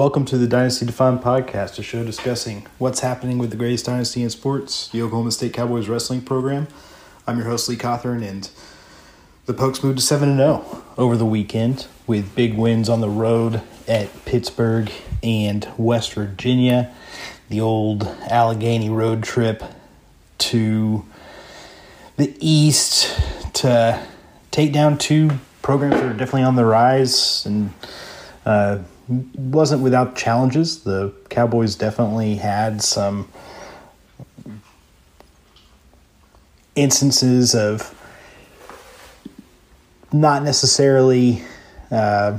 Welcome to the Dynasty Defined podcast, a show discussing what's happening with the greatest dynasty in sports, the Oklahoma State Cowboys wrestling program. I'm your host, Lee Cothran, and the Pokes moved to 7 0 over the weekend with big wins on the road at Pittsburgh and West Virginia. The old Allegheny road trip to the East to take down two programs that are definitely on the rise and uh, wasn't without challenges. The Cowboys definitely had some instances of not necessarily uh,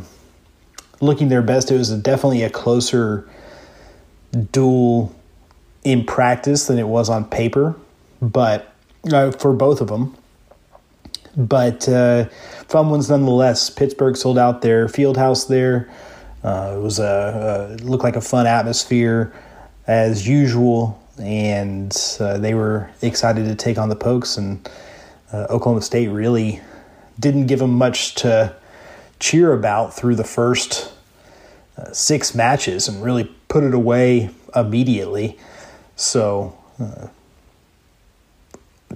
looking their best. It was definitely a closer duel in practice than it was on paper, but uh, for both of them. But uh, fun ones nonetheless. Pittsburgh sold out their field house there. Uh, it was a, a, looked like a fun atmosphere as usual, and uh, they were excited to take on the Pokes. And uh, Oklahoma State really didn't give them much to cheer about through the first uh, six matches, and really put it away immediately. So uh,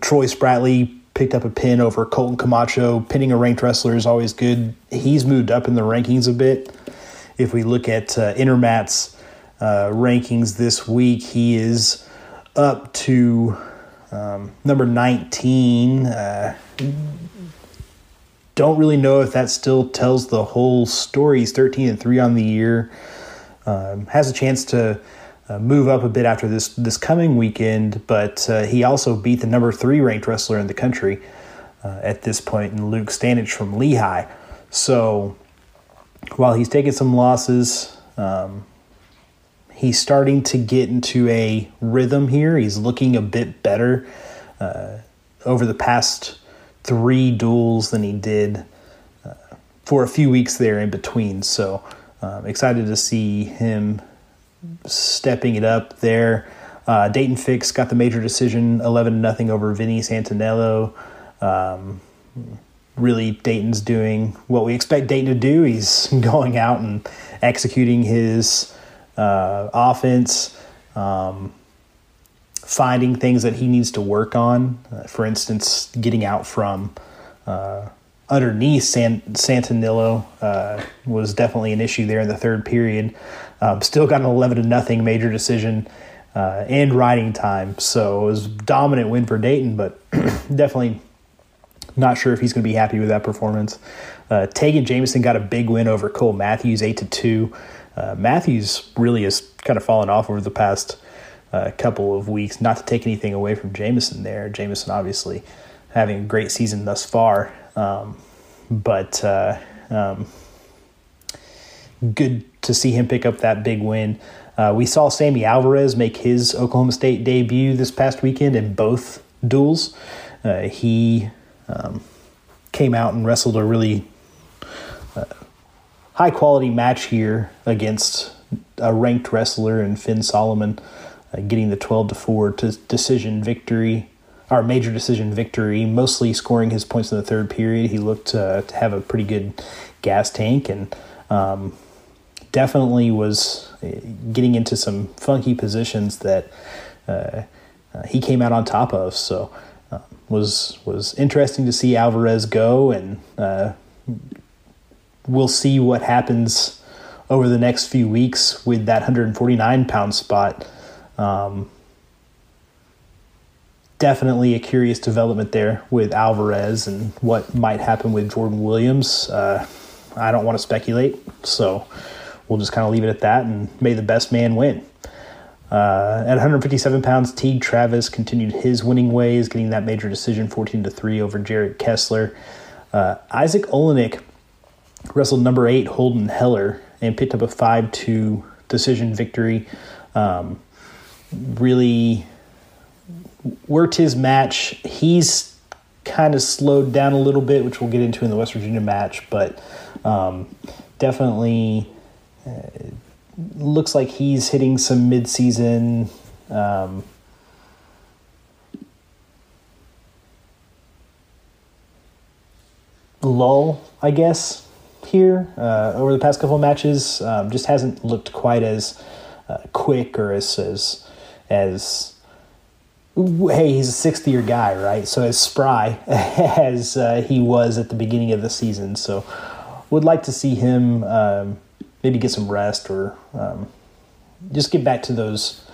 Troy Spratley picked up a pin over Colton Camacho. Pinning a ranked wrestler is always good. He's moved up in the rankings a bit. If we look at uh, Intermat's uh, rankings this week, he is up to um, number 19. Uh, don't really know if that still tells the whole story. He's 13 and 3 on the year. Um, has a chance to uh, move up a bit after this this coming weekend, but uh, he also beat the number three ranked wrestler in the country uh, at this point in Luke Stanich from Lehigh. So while he's taking some losses, um, he's starting to get into a rhythm here. He's looking a bit better uh, over the past three duels than he did uh, for a few weeks there in between. So um, excited to see him stepping it up there. Uh, Dayton Fix got the major decision, eleven nothing over Vinny Santaniello. Um, really, Dayton's doing what we expect Dayton to do. He's going out and executing his uh, offense, um, finding things that he needs to work on. Uh, for instance, getting out from uh, underneath San, Santaniello uh, was definitely an issue there in the third period. Um, still got an 11 to nothing major decision uh, and riding time. So it was dominant win for Dayton, but definitely not sure if he's going to be happy with that performance. Uh, Tagen Jamison got a big win over Cole Matthews, 8 to 2. Uh, Matthews really has kind of fallen off over the past uh, couple of weeks. Not to take anything away from Jamison there. Jamison obviously having a great season thus far. Um, but uh, um, good to see him pick up that big win. Uh, we saw Sammy Alvarez make his Oklahoma State debut this past weekend in both duels. Uh, he um, came out and wrestled a really uh, high quality match here against a ranked wrestler in Finn Solomon, uh, getting the 12 to 4 decision victory our major decision victory, mostly scoring his points in the third period. He looked uh, to have a pretty good gas tank and um, definitely was uh, getting into some funky positions that uh, uh, he came out on top of. So was was interesting to see Alvarez go, and uh, we'll see what happens over the next few weeks with that 149 pound spot. Um, definitely a curious development there with Alvarez and what might happen with Jordan Williams. Uh, I don't want to speculate, so we'll just kind of leave it at that and may the best man win. Uh, at 157 pounds, Teague Travis continued his winning ways, getting that major decision 14 to 3 over Jared Keslar. Uh, Izzak Olejnik wrestled number eight Holden Heller and picked up a 5 2 decision victory. Um, really worked his match. He's kind of slowed down a little bit, which we'll get into in the West Virginia match, but um, definitely uh, looks like he's hitting some midseason. Um, lull, I guess, here uh, over the past couple of matches. Um, just hasn't looked quite as uh, quick or as as as hey, he's a sixth year guy, right? So as spry as uh, he was at the beginning of the season. So would like to see him um, maybe get some rest or um, just get back to those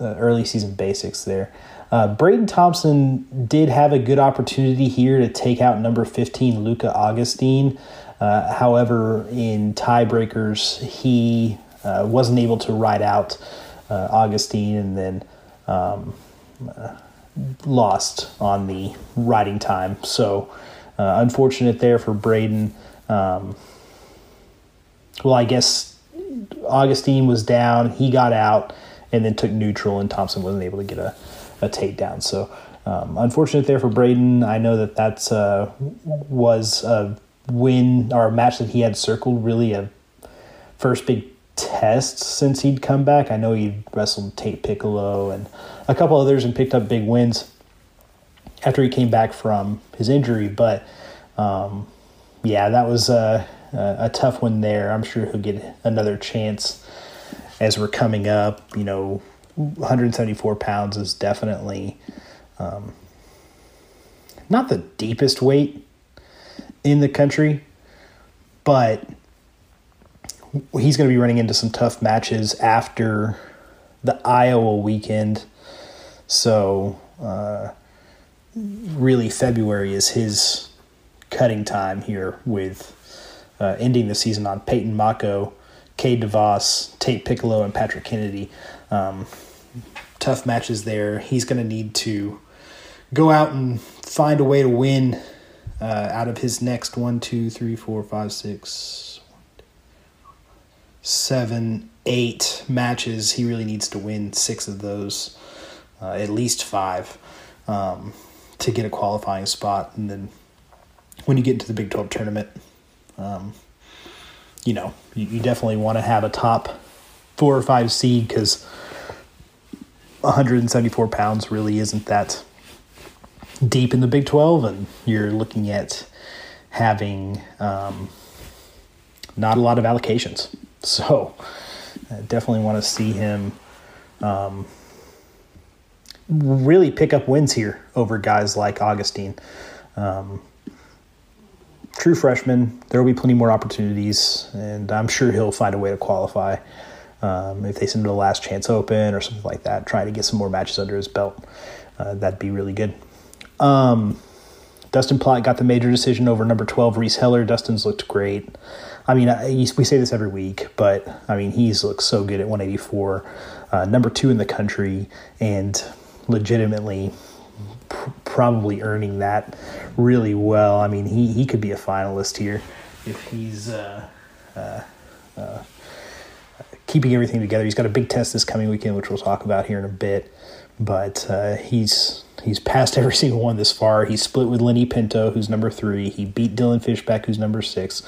uh, early season basics there. Uh, Brayden Thompson did have a good opportunity here to take out number 15, Luca Augustine. Uh, however, in tiebreakers, he uh, wasn't able to ride out uh, Augustine and then um, uh, lost on the riding time. So, uh, unfortunate there for Brayden. Um, well, I guess Augustine was down, he got out, and then took neutral, and Thompson wasn't able to get a, a takedown. So, um, unfortunate there for Brayden. I know that that uh, was a win or a match that he had circled, really a first big test since he'd come back. I know he wrestled Tate Picklo and a couple others and picked up big wins after he came back from his injury. But um, yeah, that was a, a, tough one there. I'm sure he'll get another chance as we're coming up. You know, 174 pounds is definitely um, not the deepest weight in the country, but he's going to be running into some tough matches after the Iowa weekend. So, uh, really, February is his cutting time here with uh, ending the season on Peyton Mocco, Cade DeVos, Tate Picklo, and Patrick Kennedy. Um, tough matches there. He's going to need to go out and find a way to win uh, out of his next one, two, three, four, five, six, seven, eight matches. He really needs to win six of those, uh, at least five, um, to get a qualifying spot. And then when you get into the Big 12 tournament, um, you know, you, you definitely want to have a top four or five seed because 174 pounds really isn't that deep in the Big 12, and you're looking at having um, not a lot of allocations. So, I definitely want to see him um, really pick up wins here over guys like Augustine. Um, true freshman, there will be plenty more opportunities, and I'm sure he'll find a way to qualify. Um, if they send him the last chance open or something like that, trying to get some more matches under his belt, uh, that'd be really good. Um, Dustin Plott got the major decision over number 12, Reece Heller. Dustin's looked great. I mean, I, we say this every week, but I mean, he's looked so good at 184, uh, number two in the country, and legitimately probably earning that really well. I mean, he, he could be a finalist here if he's uh, uh, uh keeping everything together. He's got a big test this coming weekend, which we'll talk about here in a bit, but uh, he's He's passed every single one this far. He split with Lenny Pinto, who's number three. He beat Dylan Fishback, who's number six.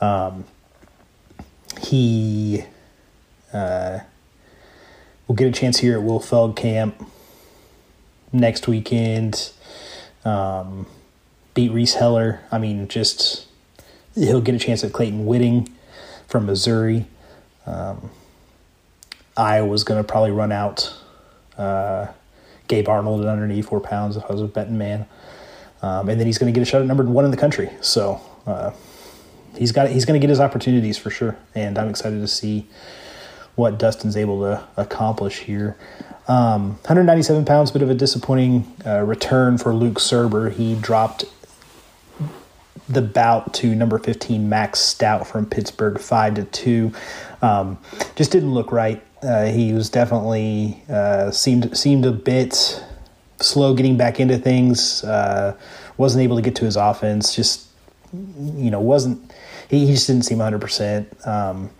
Um, he uh, will get a chance here at Will Feldkamp next weekend. Um, beat Reece Heller. I mean, just he'll get a chance at Clayton Whitting from Missouri. Um, Iowa's going to probably run out. Uh, Gabe Arnold at 184 pounds if I was a betting man. Um, and then he's going to get a shot at number one in the country. So uh, he's got he's going to get his opportunities for sure. And I'm excited to see what Dustin's able to accomplish here. Um, 197 pounds, bit of a disappointing uh, return for Luke Surber. He dropped the bout to number 15 Max Stout from Pittsburgh, five to two. Um, just didn't look right. Uh, he was definitely uh, seemed seemed a bit slow getting back into things. Uh, wasn't able to get to his offense. Just you know wasn't he, he just didn't seem 100. Um,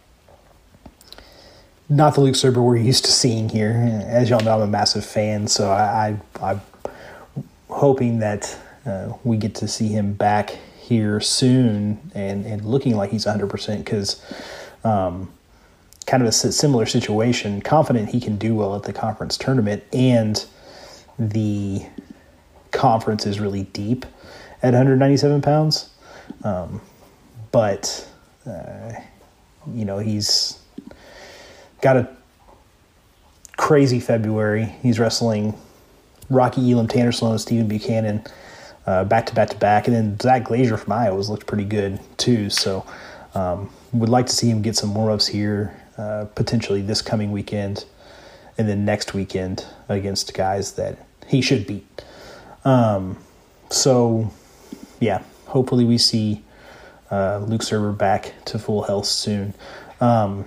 Not the Luke Surber we're used to seeing here. As y'all know, I'm a massive fan, so I, I am hoping that uh, we get to see him back here soon and and looking like he's 100 percent because. Um, kind of a similar situation, confident he can do well at the conference tournament, and the conference is really deep at 197 pounds. Um, but uh, you know he's got a crazy February. He's wrestling Rocky Elam, Tanner Sloan, Stephen Buchanan uh, back to back to back, and then Zach Glazier from Iowa's looked pretty good too. So um, would like to see him get some warm ups here, uh, potentially this coming weekend, and then next weekend against guys that he should beat. Um, so yeah, hopefully we see uh, Luke Surber back to full health soon. Um,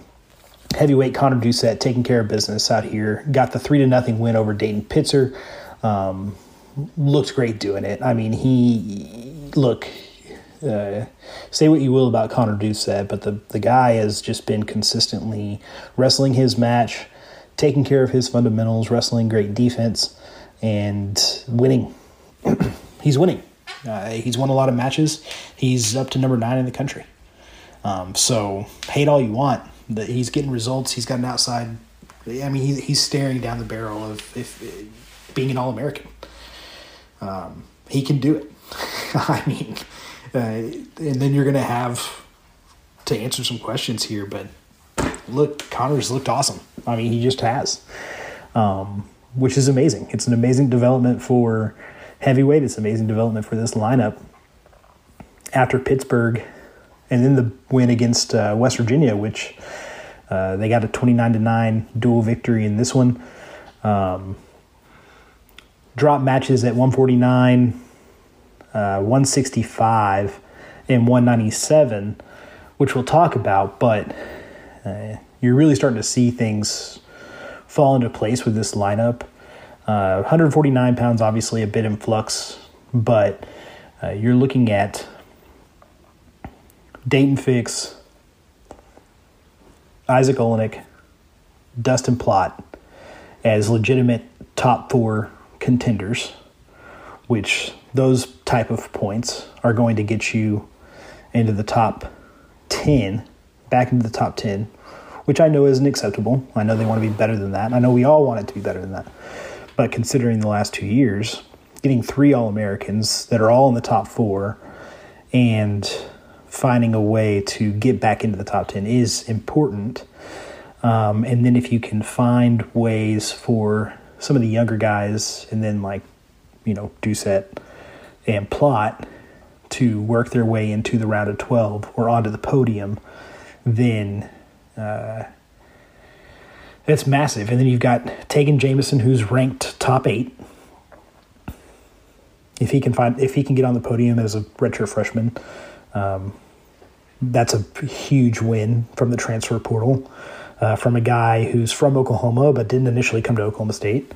heavyweight Konner Doucet taking care of business out here. Got the three to nothing win over Dayton Pitzer. Um, looked great doing it. I mean, he look. Uh, say what you will about Konner Doucet, but the the guy has just been consistently wrestling his match, taking care of his fundamentals, wrestling great defense, and winning. he's winning. Uh, he's won a lot of matches. He's up to number nine in the country. Um, so hate all you want. That he's getting results. He's got an outside. I mean, he, he's staring down the barrel of if being an All American. Um, he can do it. I mean, uh, and then you're going to have to answer some questions here, but look, Konner's looked awesome. I mean, he just has, um, which is amazing. It's an amazing development for heavyweight. It's an amazing development for this lineup after Pittsburgh, and then the win against uh, West Virginia, which uh, they got a 29 to 9 dual victory in this one. Um, drop matches at 149, uh, 165, and 197, which we'll talk about, but uh, you're really starting to see things fall into place with this lineup. Uh, 149 pounds, obviously a bit in flux, but uh, you're looking at Dayton Fix, Izzak Olejnik, Dustin Plott as legitimate top four contenders, which those type of points are going to get you into the top 10, back into the top 10, which I know isn't acceptable. I know they want to be better than that. I know we all want it to be better than that. But considering the last two years, getting three All Americans that are all in the top four and finding a way to get back into the top 10 is important. Um, and then if you can find ways for some of the younger guys and then like, you know, Doucet and Plott to work their way into the round of 12 or onto the podium, then uh, it's massive. And then you've got Tagen Jamison, who's ranked top eight. If he can find, if he can get on the podium as a redshirt freshman, um, that's a huge win from the transfer portal. Uh, from a guy who's from Oklahoma but didn't initially come to Oklahoma State.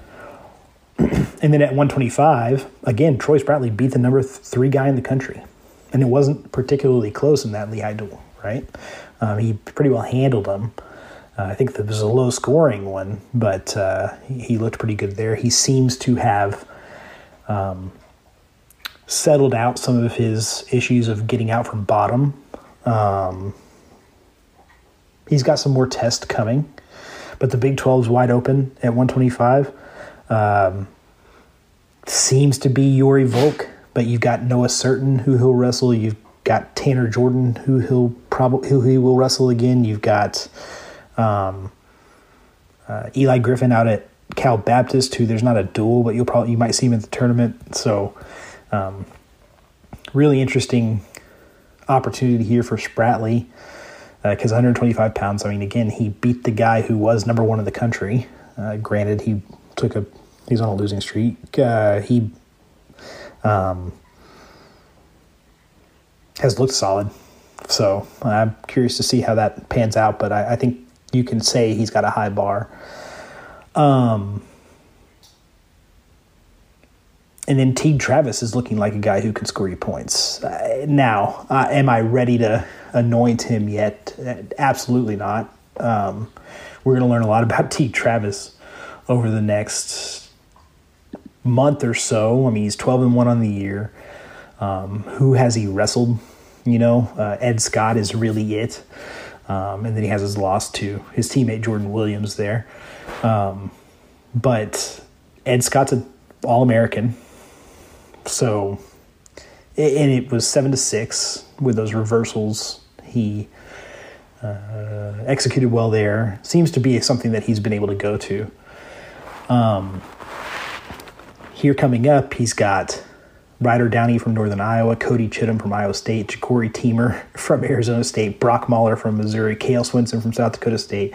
and then at 125, again, Troy Spratley beat the number th- three guy in the country. And it wasn't particularly close in that Lehigh duel, right? Um, he pretty well handled him. Uh, I think that was a low scoring one, but uh, he, he, looked pretty good there. He seems to have um, settled out some of his issues of getting out from bottom um, he's got some more tests coming, but the Big 12 is wide open at 125. Um, seems to be Yuri Volk, but you've got Noah Surtin who he'll wrestle. You've got Tanner Jordan who he'll probably who he will wrestle again. You've got um, uh, Eli Griffin out at Cal Baptist, who there's not a duel, but you'll probably you might see him at the tournament. So, um, really interesting opportunity here for Spratley because uh, 125 pounds. I mean, again, he beat the guy who was number one in the country. Uh, granted, he took a he's on a losing streak. Uh, he um, has looked solid, so I'm curious to see how that pans out. But I, I think you can say he's got a high bar. Um, and then Teague Travis is looking like a guy who can score you points. Uh, now, uh, am I ready to anoint him yet? Absolutely not. Um, we're going to learn a lot about Teague Travis over the next month or so. I mean, he's 12 and 1 on the year. Um, who has he wrestled? You know, uh, Ed Scott is really it. Um, and then he has his loss to his teammate Jordan Williams there. Um, but Ed Scott's an All American so and it was seven to six with those reversals. He uh, executed well there. Seems to be something that he's been able to go to. Um, here coming up, he's got Ryder Downey from Northern Iowa, Cody Chittum from Iowa State, Jacori Teemer from Arizona State, Brock Mauller from Missouri, Cael Swensen from South Dakota State,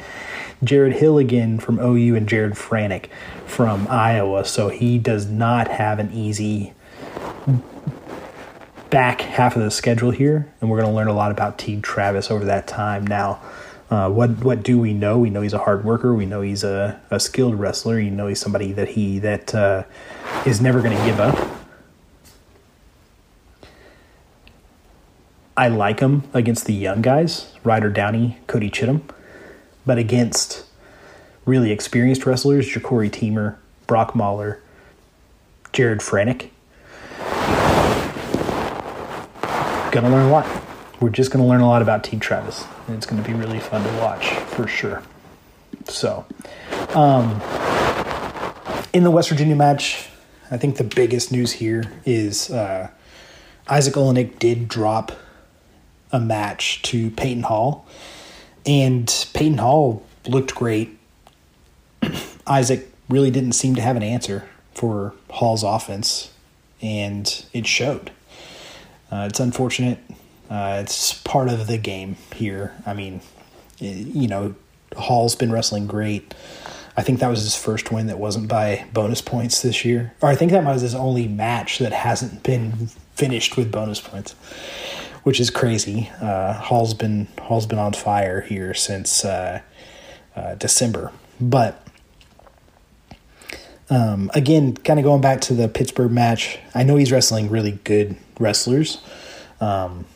Jared Hilligan from OU, and Jared Franek from Iowa. So he does not have an easy back half of the schedule here, and we're going to learn a lot about Teague Travis over that time. Now, uh, what what do we know? We know he's a hard worker. We know he's a, a skilled wrestler. You know he's somebody that he that uh, is never going to give up. I like him against the young guys, Ryder Downey, Cody Chittum, but against really experienced wrestlers, Jacori Teemer, Brock Mauller, Jared Franek, going to learn a lot. We're just going to learn a lot about Teague Travis, and it's going to be really fun to watch for sure. So, um, in the West Virginia match, I think the biggest news here is uh, Izzak Olejnik did drop a match to Peyton Hall, and Peyton Hall looked great. Izzak really didn't seem to have an answer for Hall's offense, and it showed. Uh, it's unfortunate. Uh, it's part of the game here. I mean, you know, Hall's been wrestling great. I think that was his first win that wasn't by bonus points this year. Or I think that was his only match that hasn't been finished with bonus points, which is crazy. Uh, Hall's been Hall's been on fire here since uh, uh, December, but um, again, kind of going back to the Pittsburgh match, I know he's wrestling really good wrestlers. Um,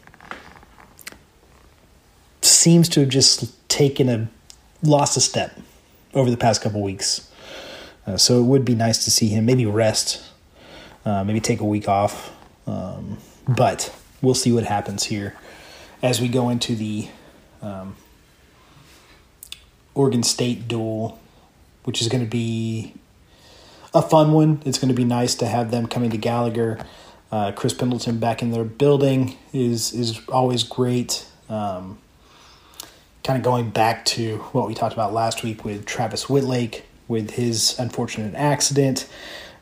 seems to have just taken a lost a step over the past couple weeks. Uh, so it would be nice to see him maybe rest, uh, maybe take a week off. Um, but we'll see what happens here as we go into the um, Oregon State duel, which is going to be a fun one. It's going to be nice to have them coming to Gallagher. Uh, Chris Pendleton back in their building is is always great. Um, kind of going back to what we talked about last week with Travis Whitlake with his unfortunate accident.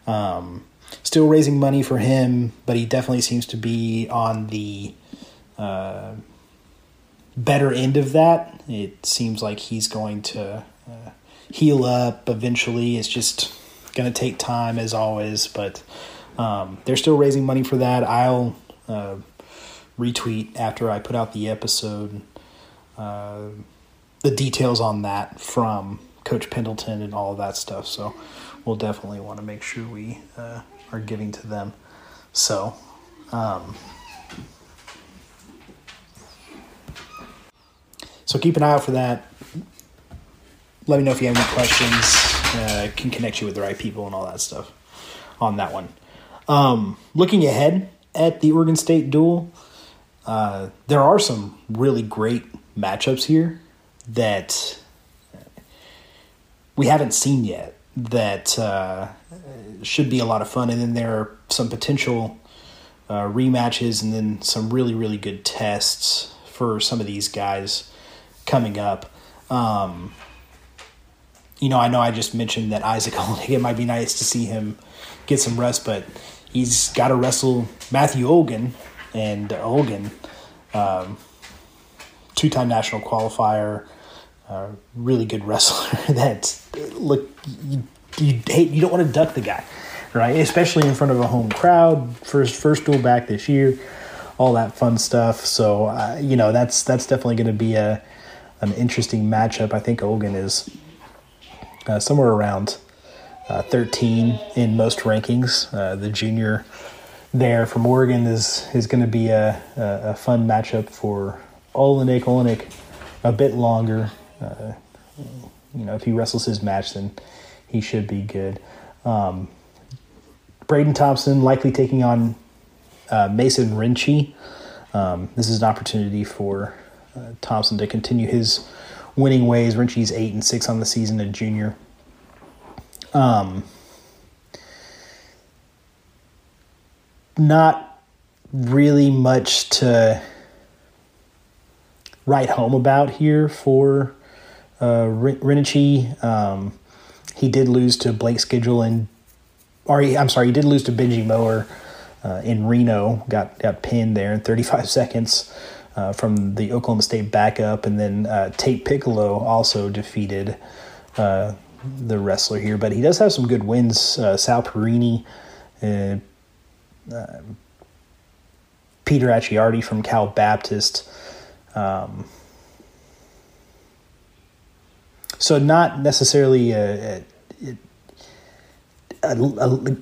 Um, still raising money for him, but he definitely seems to be on the uh, better end of that. It seems like he's going to uh, heal up eventually. It's just going to take time as always, but um, they're still raising money for that. I'll uh, retweet after I put out the episode uh, the details on that from Coach Pendleton and all of that stuff. So we'll definitely want to make sure we uh, are giving to them. So. Um, so keep an eye out for that. Let me know if you have any questions. Uh, can connect you with the right people and all that stuff on that one. Um, looking ahead at the Oregon State duel, uh, there are some really great matchups here that we haven't seen yet that uh, should be a lot of fun. And then there are some potential uh, rematches and then some really, really good tests for some of these guys coming up. Um, you know, I know I just mentioned that Izzak Olejnik, it might be nice to see him get some rest, but he's got to wrestle Matthew Olguin, and Olguin, um, two time national qualifier, uh, really good wrestler that, look, you, you, hate, you don't want to duck the guy, right? Especially in front of a home crowd, first, first duel back this year, all that fun stuff. So, uh, you know, that's, that's definitely going to be a, an interesting matchup. I think Olguin is uh, somewhere around uh, 13 in most rankings. Uh, the junior there from Oregon is is going to be a, a, a, fun matchup for Olejnik. Olejnik a bit longer. Uh, you know, if he wrestles his match, then he should be good. Um, Brayden Thompson likely taking on uh, Mason Rinchey. Um, this is an opportunity for uh, Thompson to continue his winning ways. Rinchey's eight and six on the season, a junior. Um, not really much to write home about here for uh, Rinichi. Um, he did lose to Blake Schedule and, or he, I'm sorry, he did lose to Benji Mower uh, in Reno. Got got pinned there in 35 seconds uh, from the Oklahoma State backup, and then uh, Tate Picklo also defeated uh, the wrestler here. But he does have some good wins. Uh, Sal Perini. Uh, Peter Acciardi from Cal Baptist. Um, so not necessarily a, a, a, a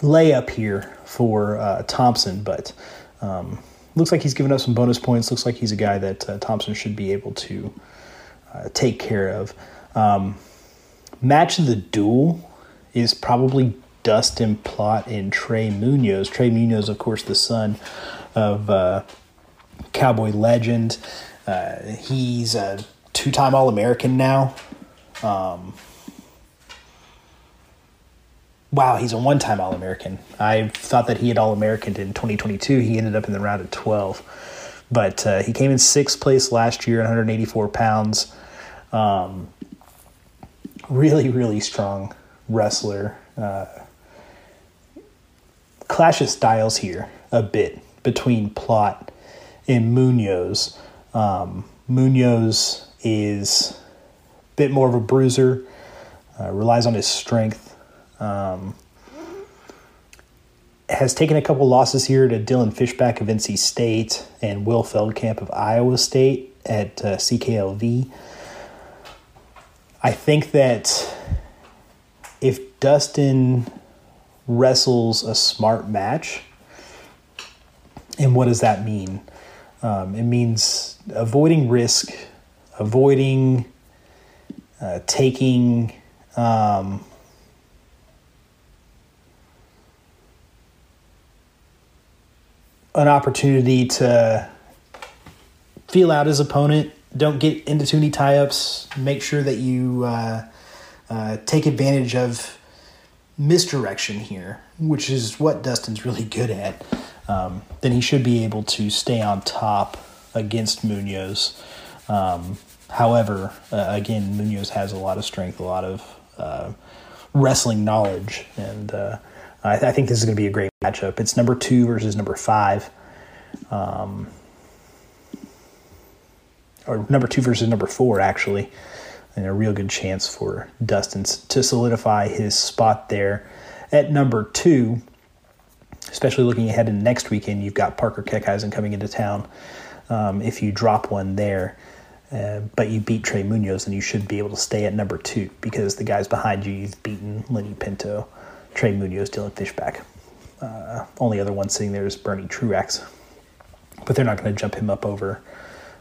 layup here for uh, Thompson, but um, looks like he's given up some bonus points. Looks like he's a guy that uh, Thompson should be able to uh, take care of. Um, match of the duel is probably Dustin Plott and Trey Munoz. Trey Munoz, of course, the son of uh, Cowboy legend. Uh, he's a two time All American now. Um, wow, he's a one time All American. I thought that he had All American in 2022. He ended up in the round of 12. But uh, he came in sixth place last year, 184 pounds. Um, really, really strong wrestler. Uh, clash of styles here a bit between Plott and Munoz. Um, Munoz is a bit more of a bruiser, uh, relies on his strength. Um, has taken a couple losses here to Dylan Fishback of NC State and Will Feldkamp of Iowa State at uh, CKLV. I think that if Dustin wrestles a smart match. And what does that mean? Um, it means avoiding risk, avoiding uh, taking um, an opportunity to feel out his opponent. Don't get into too many tie ups. Make sure that you uh, uh, take advantage of misdirection here, which is what Dustin's really good at, um, then he should be able to stay on top against Munoz. Um, however, uh, again, Munoz has a lot of strength, a lot of uh, wrestling knowledge, and uh, I, th- I, think this is going to be a great matchup. It's number two versus number five. Um, or number two versus number four, actually and a real good chance for Dustin to solidify his spot there at number two. Especially looking ahead to next weekend, you've got Parker Keckeisen coming into town. Um, if you drop one there, uh, but you beat Trey Munoz, then you should be able to stay at number two because the guys behind you, you've beaten Lenny Pinto, Trey Munoz, Dylan Fishback. Uh, only other one sitting there is Bernie Truax, but they're not going to jump him up over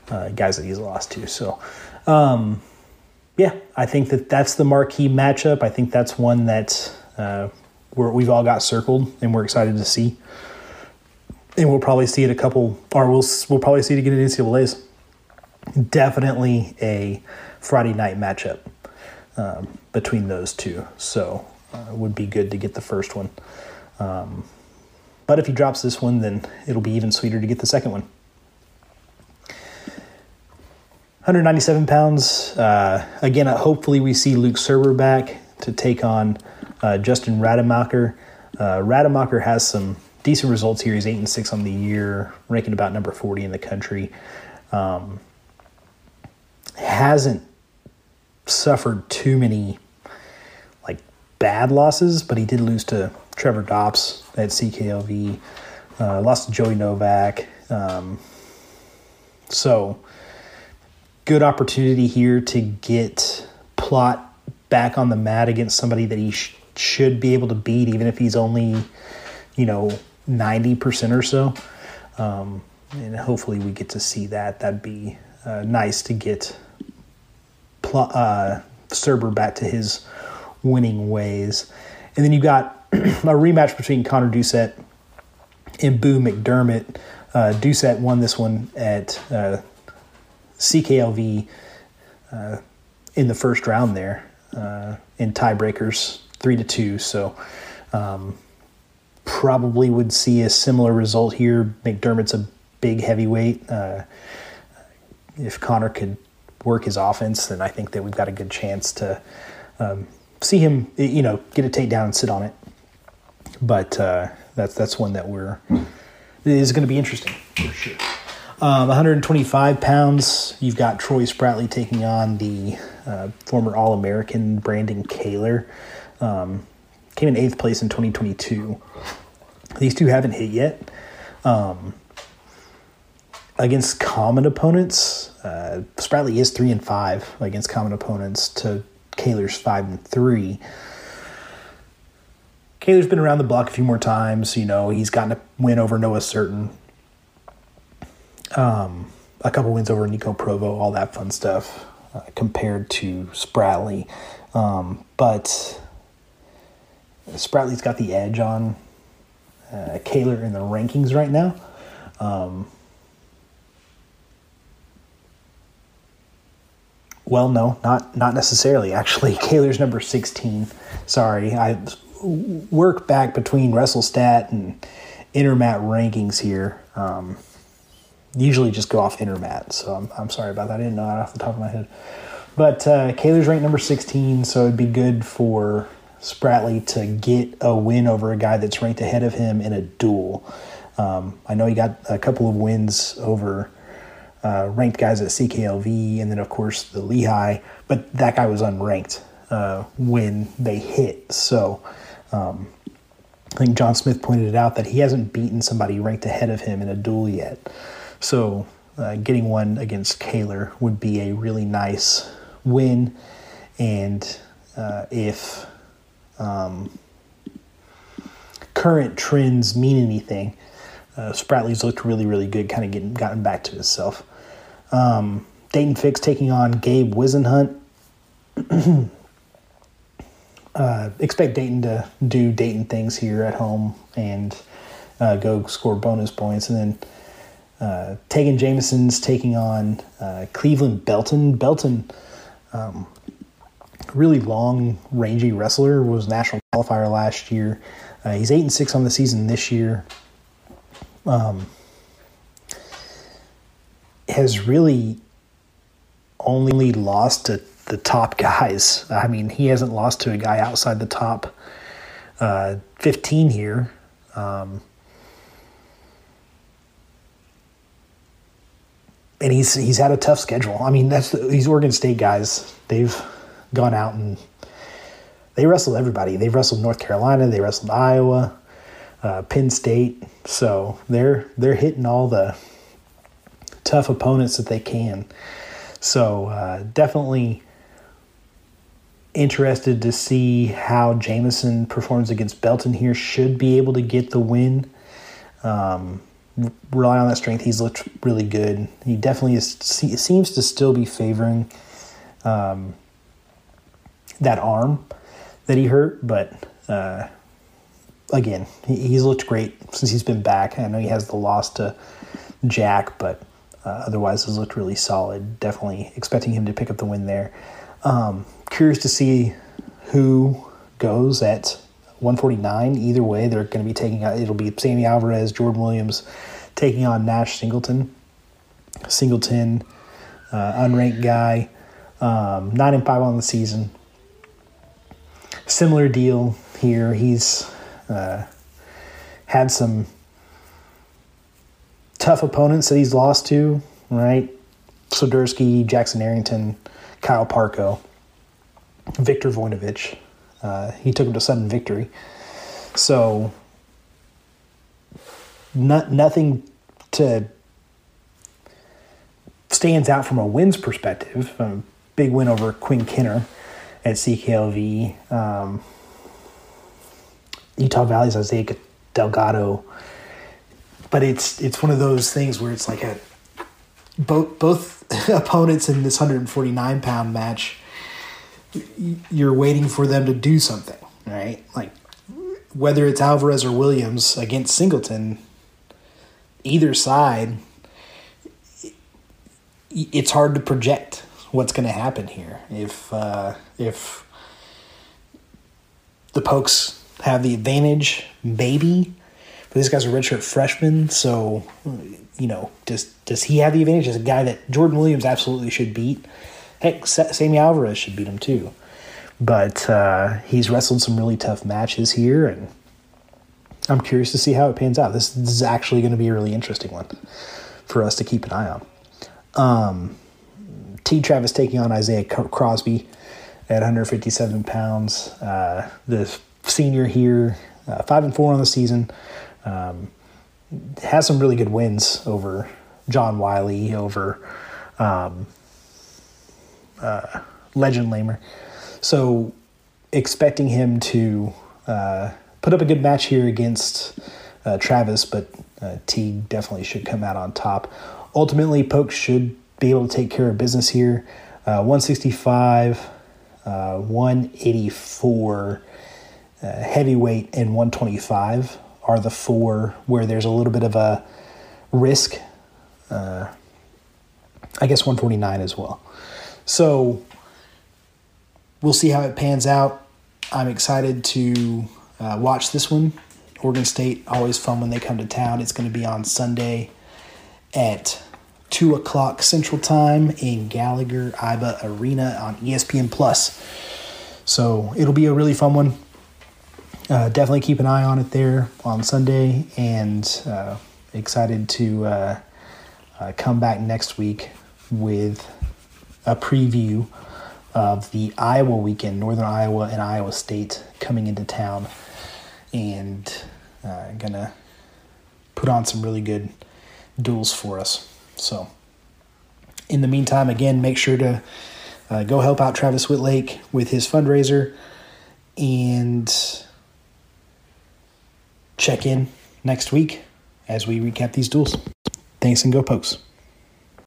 uh, guys that he's lost to. So, um, yeah, I think that that's the marquee matchup. I think that's one that uh, we have all got circled and we're excited to see. And we'll probably see it a couple, or we'll we'll probably see it again in NCAA's. Definitely a Friday night matchup um, between those two. So uh, would be good to get the first one. Um, but if he drops this one, then it'll be even sweeter to get the second one. 197 pounds. Uh, again, uh, hopefully we see Luke Surber back to take on uh, Justin Rademacher. Uh, Rademacher has some decent results here. He's eight and six on the year, ranking about number 40 in the country. Um, hasn't suffered too many bad losses, but he did lose to Trevor Dops at CKLV. Uh, lost to Joey Novak. Um, so good opportunity here to get Plott back on the mat against somebody that he sh- should be able to beat, even if he's only, you know, 90% or so. Um, and hopefully we get to see that. That'd be uh, nice to get Pl- uh, Surber back to his winning ways. And then you've got a rematch between Konner Doucet and Boo McDermott. Uh, Doucet won this one at uh, CKLV uh, in the first round there uh, in tiebreakers, three to two. So um, probably would see a similar result here. McDermott's a big heavyweight. Uh, if Konner could work his offense, then I think that we've got a good chance to um, see him, you know, get a takedown and sit on it. But uh, that's that's one that we're is going to be interesting for sure. Um, 125 pounds, you've got Troy Spratley taking on the uh, former All American Brandon Kaler. Um, came in eighth place in 2022. These two haven't hit yet. Um, against common opponents, uh, Spratley is three and five against common opponents to Kaler's five and three. Kaler's been around the block a few more times. You know, he's gotten a win over Noah Surtin, um, a couple wins over Nico Provo, all that fun stuff uh, compared to Spratley. Um, but Spratley's got the edge on uh, Kaler in the rankings right now. Um, well, no, not not necessarily. Actually, Kaler's number sixteen. Sorry, I work back between WrestleStat and Intermat rankings here. Um, usually just go off Intermat, so I'm, I'm sorry about that. I didn't know that off the top of my head. But uh, Kaler's ranked number 16, so it'd be good for Spratley to get a win over a guy that's ranked ahead of him in a duel. Um, I know he got a couple of wins over uh, ranked guys at CKLV, and then of course the Lehigh, but that guy was unranked uh, when they hit. So um, I think John Smith pointed it out that he hasn't beaten somebody ranked ahead of him in a duel yet. So uh, getting one against Kaler would be a really nice win, and uh, if um, current trends mean anything, uh, Spratley's looked really, really good, kind of getting gotten back to himself. Um, Dayton Fix taking on Gabe Whisenhunt. uh, expect Dayton to do Dayton things here at home and uh, go score bonus points. And then uh, Tagen Jamison's taking on uh, Cleveland Belton. Belton, um, really long, rangy wrestler, was national qualifier last year. Uh, he's eight and six on the season this year. Um, has really only lost to the top guys. I mean, he hasn't lost to a guy outside the top uh, 15 here. Um, and he's he's had a tough schedule. I mean, that's these Oregon State guys. They've gone out and they wrestled everybody. They've wrestled North Carolina. They wrestled Iowa, uh, Penn State. So they're they're hitting all the tough opponents that they can. So uh, definitely interested to see how Jamison performs against Belton here. Should be able to get the win. Um, rely on that strength. He's looked really good. He definitely is, seems to still be favoring um, that arm that he hurt, but uh, again, he's looked great since he's been back. I know he has the loss to Jack, but uh, otherwise has looked really solid. Definitely expecting him to pick up the win there. Um, curious to see who goes at 149. Either way, they're going to be taking out. It'll be Sammy Alvarez, Jordan Williams, taking on Nash Singleton. Singleton, uh, unranked guy, um, nine and five on the season. Similar deal here. He's uh, had some tough opponents that he's lost to, right? Soderski, Jackson Arrington, Kyle Parco, Victor Voinovich. Uh, he took him to sudden victory. So, not, nothing to stands out from a wins perspective. A big win over Quinn Kinner at CKLV. Um, Utah Valley's Isaiah Delgado. But it's it's one of those things where it's like a both both opponents in this 149 pound match you're waiting for them to do something, right? Like whether it's Alvarez or Williams against Singleton, either side, it's hard to project what's going to happen here. If uh, if the Pokes have the advantage, maybe. But this guy's a redshirt freshman, so you know, does does he have the advantage as a guy that Jordan Williams absolutely should beat? Heck, Sammy Alvarez should beat him too. But uh, he's wrestled some really tough matches here, and I'm curious to see how it pans out. This, this is actually going to be a really interesting one for us to keep an eye on. Um, T. Travis taking on Isaiah Crosby at 157 pounds. Uh, the senior here, uh, five and four on the season, um, has some really good wins over John Wiley, over um, uh, Legend Lamer. So expecting him to uh, put up a good match here against uh, Travis, but uh, T definitely should come out on top. Ultimately, Poke should be able to take care of business here. Uh, 165, uh, 184, uh, heavyweight, and 125 are the four where there's a little bit of a risk. Uh, I guess 149 as well. So we'll see how it pans out. I'm excited to uh, watch this one. Oregon State, always fun when they come to town. It's going to be on Sunday at 2 o'clock Central Time in Gallagher Iba Arena on ESPN Plus. So it'll be a really fun one. Uh, definitely keep an eye on it there on Sunday, and uh, excited to uh, uh come back next week with a preview of the Iowa weekend, Northern Iowa and Iowa State coming into town, and uh, gonna put on some really good duals for us. So, in the meantime, again, make sure to uh, go help out Travis Wittlake with his fundraiser and check in next week as we recap these duals. Thanks and go pokes.